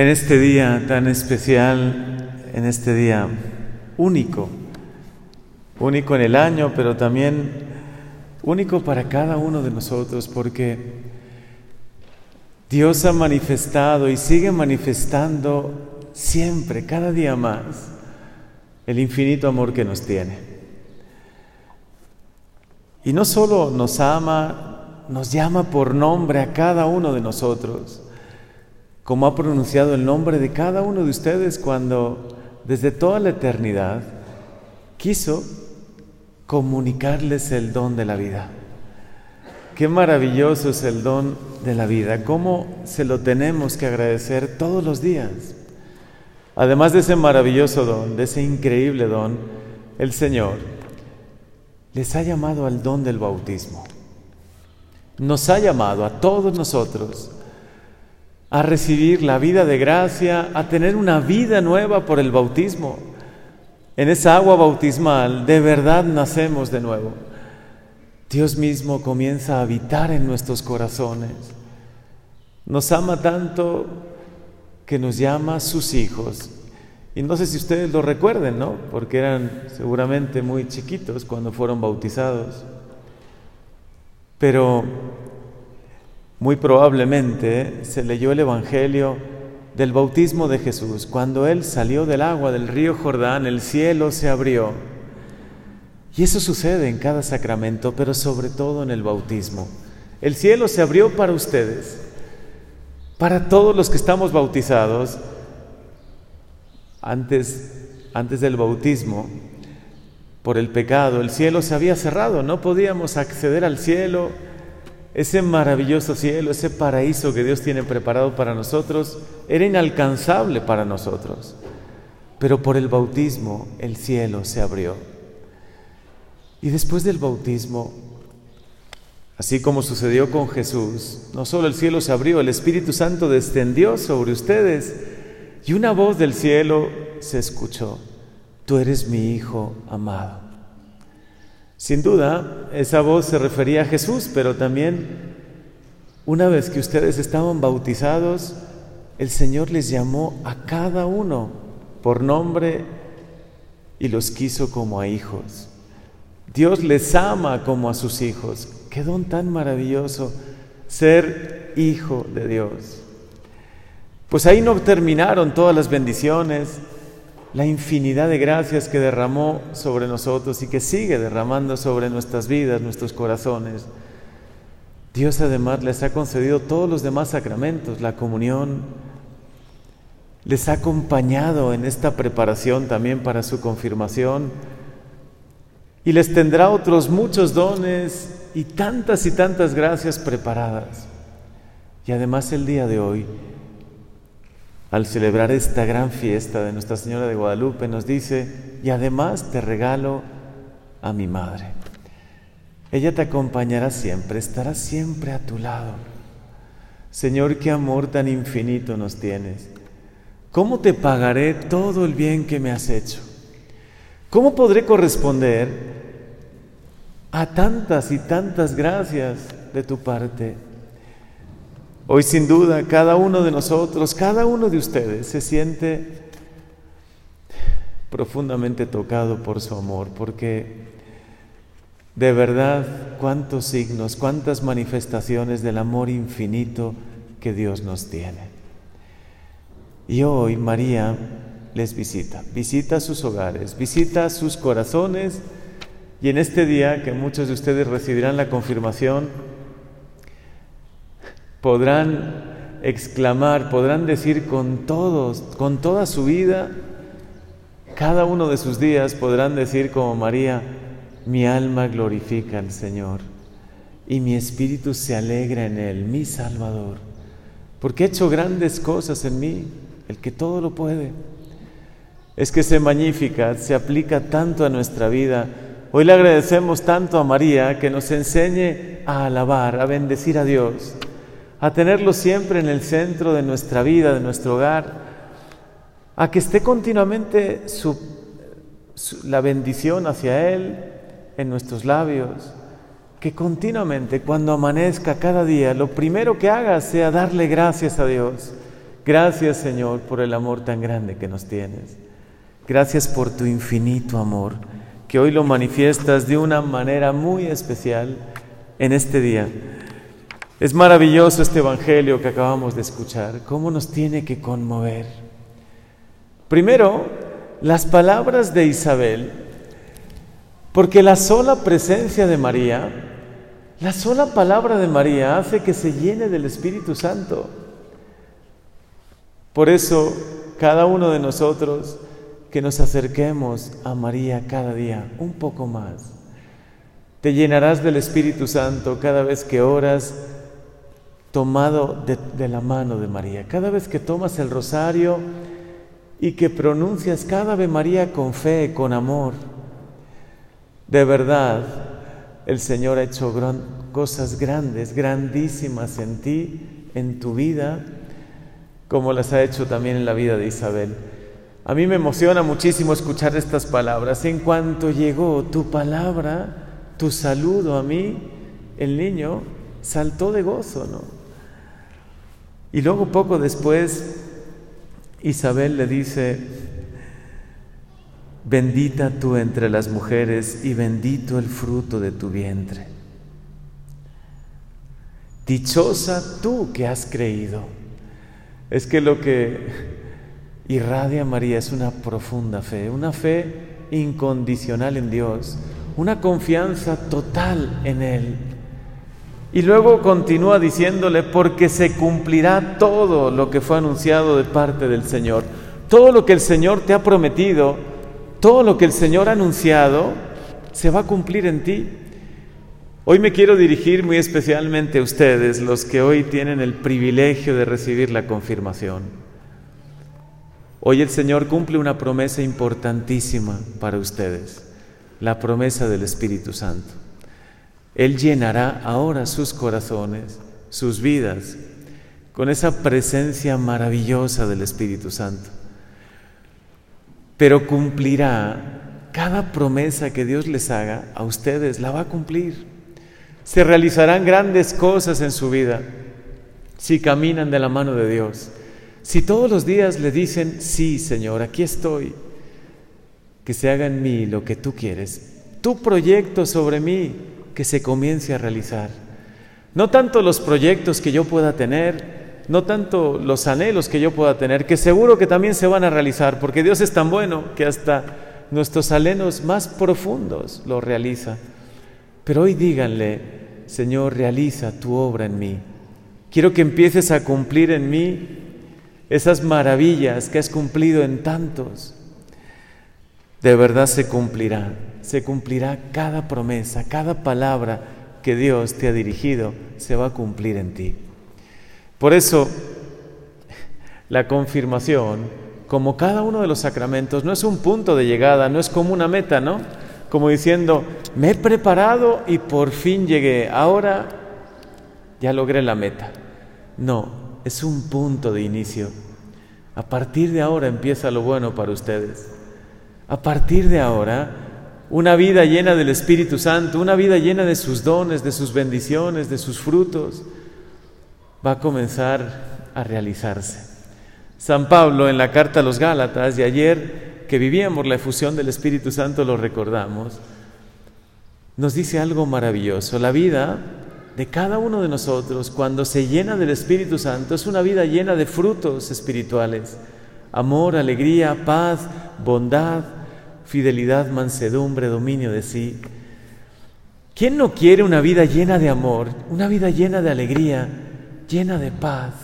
En este día tan especial, en este día único, único en el año, pero también único para cada uno de nosotros, porque Dios ha manifestado y sigue manifestando siempre, cada día más, el infinito amor que nos tiene. Y no solo nos ama, nos llama por nombre a cada uno de nosotros, como ha pronunciado el nombre de cada uno de ustedes cuando desde toda la eternidad quiso comunicarles el don de la vida. Qué maravilloso es el don de la vida, cómo se lo tenemos que agradecer todos los días. Además de ese maravilloso don, de ese increíble don, el Señor les ha llamado al don del bautismo. Nos ha llamado a todos nosotros a recibir la vida de gracia, a tener una vida nueva por el bautismo. En esa agua bautismal de verdad nacemos de nuevo. Dios mismo comienza a habitar en nuestros corazones. Nos ama tanto que nos llama sus hijos. Y no sé si ustedes lo recuerden, ¿no? Porque eran seguramente muy chiquitos cuando fueron bautizados. Pero muy probablemente se leyó el Evangelio del bautismo de Jesús. Cuando Él salió del agua del río Jordán, el cielo se abrió. Y eso sucede en cada sacramento, pero sobre todo en el bautismo. El cielo se abrió para ustedes, para todos los que estamos bautizados. Antes, antes del bautismo, por el pecado, el cielo se había cerrado, no podíamos acceder al cielo ese maravilloso cielo, ese paraíso que Dios tiene preparado para nosotros, era inalcanzable para nosotros. Pero por el bautismo el cielo se abrió. Y después del bautismo, así como sucedió con Jesús, no solo el cielo se abrió, el Espíritu Santo descendió sobre ustedes y una voz del cielo se escuchó, tú eres mi Hijo amado. Sin duda, esa voz se refería a Jesús, pero también una vez que ustedes estaban bautizados, el Señor les llamó a cada uno por nombre y los quiso como a hijos. Dios les ama como a sus hijos. Qué don tan maravilloso ser hijo de Dios. Pues ahí no terminaron todas las bendiciones, la infinidad de gracias que derramó sobre nosotros y que sigue derramando sobre nuestras vidas, nuestros corazones. Dios además les ha concedido todos los demás sacramentos, la comunión, les ha acompañado en esta preparación también para su confirmación y les tendrá otros muchos dones y tantas y tantas gracias preparadas. Y además el día de hoy al celebrar esta gran fiesta de Nuestra Señora de Guadalupe, nos dice, y además te regalo a mi madre. Ella te acompañará siempre, estará siempre a tu lado. Señor, qué amor tan infinito nos tienes. ¿Cómo te pagaré todo el bien que me has hecho? ¿Cómo podré corresponder a tantas y tantas gracias de tu parte? Hoy sin duda cada uno de nosotros, cada uno de ustedes se siente profundamente tocado por su amor, porque de verdad cuántos signos, cuántas manifestaciones del amor infinito que Dios nos tiene. Y hoy María les visita, visita sus hogares, visita sus corazones y en este día que muchos de ustedes recibirán la confirmación, podrán exclamar, podrán decir con todos, con toda su vida, cada uno de sus días podrán decir como María, mi alma glorifica al Señor y mi espíritu se alegra en Él, mi Salvador, porque ha hecho grandes cosas en mí, el que todo lo puede. Es que ese magnífica se aplica tanto a nuestra vida. Hoy le agradecemos tanto a María que nos enseñe a alabar, a bendecir a Dios a tenerlo siempre en el centro de nuestra vida, de nuestro hogar, a que esté continuamente la bendición hacia Él en nuestros labios, que continuamente cuando amanezca cada día, lo primero que haga sea darle gracias a Dios, Gracias Señor por el amor tan grande que nos tienes. Gracias por tu infinito amor, que hoy lo manifiestas de una manera muy especial en este día. Es maravilloso este Evangelio que acabamos de escuchar, cómo nos tiene que conmover. Primero, las palabras de Isabel, porque la sola presencia de María, la sola palabra de María hace que se llene del Espíritu Santo. Por eso, cada uno de nosotros, que nos acerquemos a María cada día un poco más. Te llenarás del Espíritu Santo cada vez que oras tomado de, la mano de María. Cada vez que tomas el rosario y que pronuncias cada Ave María con fe, con amor. De verdad, el Señor ha hecho cosas grandes, grandísimas en ti, en tu vida, como las ha hecho también en la vida de Isabel. A mí me emociona muchísimo escuchar estas palabras. En cuanto llegó tu palabra, tu saludo a mí, el niño saltó de gozo, ¿no? Y luego poco después Isabel le dice, bendita tú entre las mujeres y bendito el fruto de tu vientre. Dichosa tú que has creído. Es que lo que irradia María es una profunda fe, una fe incondicional en Dios, una confianza total en Él y luego continúa diciéndole, porque se cumplirá todo lo que fue anunciado de parte del Señor. Todo lo que el Señor te ha prometido, todo lo que el Señor ha anunciado, se va a cumplir en ti. Hoy me quiero dirigir muy especialmente a ustedes, los que hoy tienen el privilegio de recibir la confirmación. Hoy el Señor cumple una promesa importantísima para ustedes, la promesa del Espíritu Santo. Él llenará ahora sus corazones, sus vidas, con esa presencia maravillosa del Espíritu Santo. Pero cumplirá cada promesa que Dios les haga a ustedes, la va a cumplir. Se realizarán grandes cosas en su vida si caminan de la mano de Dios. Si todos los días le dicen, sí, Señor, aquí estoy, que se haga en mí lo que tú quieres, tu proyecto sobre mí, que se comience a realizar. No tanto los proyectos que yo pueda tener, no tanto los anhelos que yo pueda tener, que seguro que también se van a realizar, porque Dios es tan bueno que hasta nuestros anhelos más profundos lo realiza. Pero hoy díganle, Señor, realiza tu obra en mí. Quiero que empieces a cumplir en mí esas maravillas que has cumplido en tantos. De verdad se cumplirá se cumplirá cada promesa, cada palabra que Dios te ha dirigido, se va a cumplir en ti. Por eso, la confirmación, como cada uno de los sacramentos, no es un punto de llegada, no es como una meta, ¿no? Como diciendo, me he preparado y por fin llegué, ahora ya logré la meta. No, es un punto de inicio. A partir de ahora empieza lo bueno para ustedes. A partir de ahora una vida llena del Espíritu Santo, una vida llena de sus dones, de sus bendiciones, de sus frutos, va a comenzar a realizarse. San Pablo en la carta a los Gálatas, y ayer que vivíamos la efusión del Espíritu Santo lo recordamos, nos dice algo maravilloso. La vida de cada uno de nosotros, cuando se llena del Espíritu Santo, es una vida llena de frutos espirituales. Amor, alegría, paz, bondad, fidelidad, mansedumbre, dominio de sí. ¿Quién no quiere una vida llena de amor, una vida llena de alegría, llena de paz?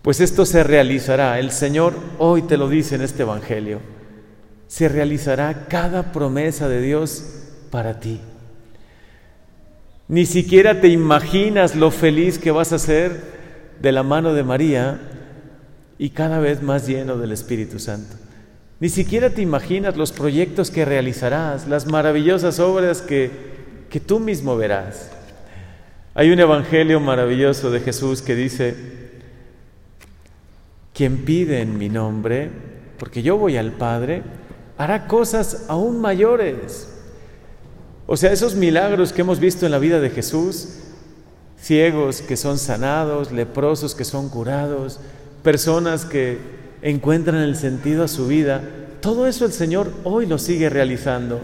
Pues esto se realizará. El Señor hoy te lo dice en este Evangelio. Se realizará cada promesa de Dios para ti. Ni siquiera te imaginas lo feliz que vas a ser de la mano de María y cada vez más lleno del Espíritu Santo. Ni siquiera te imaginas los proyectos que realizarás, las maravillosas obras que, que tú mismo verás. Hay un evangelio maravilloso de Jesús que dice, quien pide en mi nombre, porque yo voy al Padre, hará cosas aún mayores. O sea, esos milagros que hemos visto en la vida de Jesús, ciegos que son sanados, leprosos que son curados, personas que encuentran el sentido a su vida. Todo eso el Señor hoy lo sigue realizando.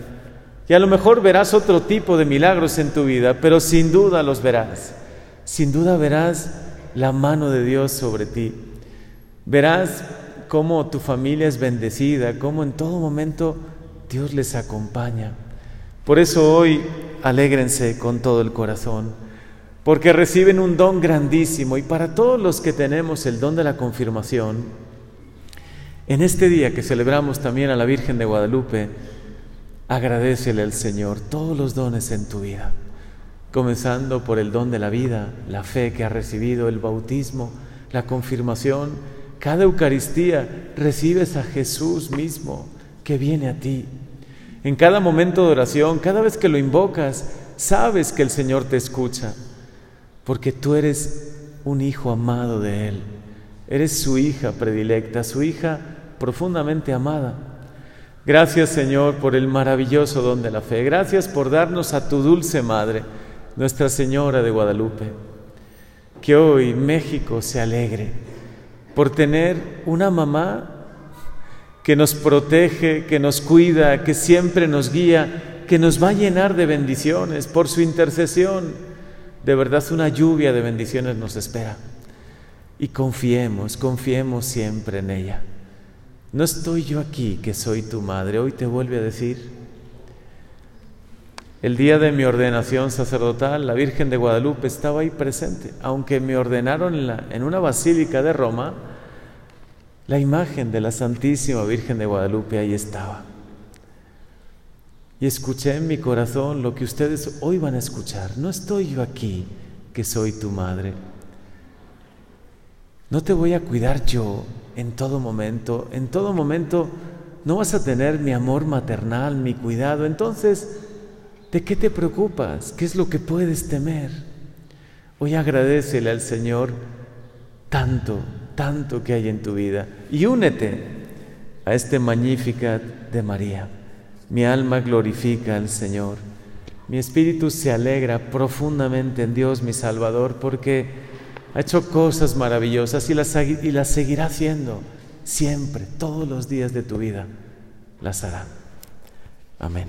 Y a lo mejor verás otro tipo de milagros en tu vida, pero sin duda los verás. Sin duda verás la mano de Dios sobre ti. Verás cómo tu familia es bendecida, cómo en todo momento Dios les acompaña. Por eso hoy alégrense con todo el corazón, porque reciben un don grandísimo y para todos los que tenemos el don de la confirmación, en este día que celebramos también a la Virgen de Guadalupe, agradecele al Señor todos los dones en tu vida, comenzando por el don de la vida, la fe que has recibido, el bautismo, la confirmación. Cada Eucaristía recibes a Jesús mismo que viene a ti. En cada momento de oración, cada vez que lo invocas, sabes que el Señor te escucha, porque tú eres un hijo amado de Él. Eres su hija predilecta, su hija profundamente amada. Gracias Señor por el maravilloso don de la fe. Gracias por darnos a tu dulce Madre, Nuestra Señora de Guadalupe. Que hoy México se alegre por tener una mamá que nos protege, que nos cuida, que siempre nos guía, que nos va a llenar de bendiciones por su intercesión. De verdad una lluvia de bendiciones nos espera. Y confiemos, confiemos siempre en ella. No estoy yo aquí que soy tu madre, hoy te vuelve a decir. El día de mi ordenación sacerdotal, la Virgen de Guadalupe estaba ahí presente, aunque me ordenaron en, en una basílica de Roma, la imagen de la Santísima Virgen de Guadalupe ahí estaba. Y escuché en mi corazón lo que ustedes hoy van a escuchar. No estoy yo aquí, que soy tu madre. No te voy a cuidar yo en todo momento. En todo momento no vas a tener mi amor maternal, mi cuidado. Entonces, ¿de qué te preocupas? ¿Qué es lo que puedes temer? Hoy agradecele al Señor tanto tanto que hay en tu vida y únete a este Magnificat de María. Mi alma glorifica al Señor. Mi espíritu se alegra profundamente en Dios, mi Salvador, porque ha hecho cosas maravillosas y las, y las seguirá haciendo siempre, todos los días de tu vida. Las hará. Amén.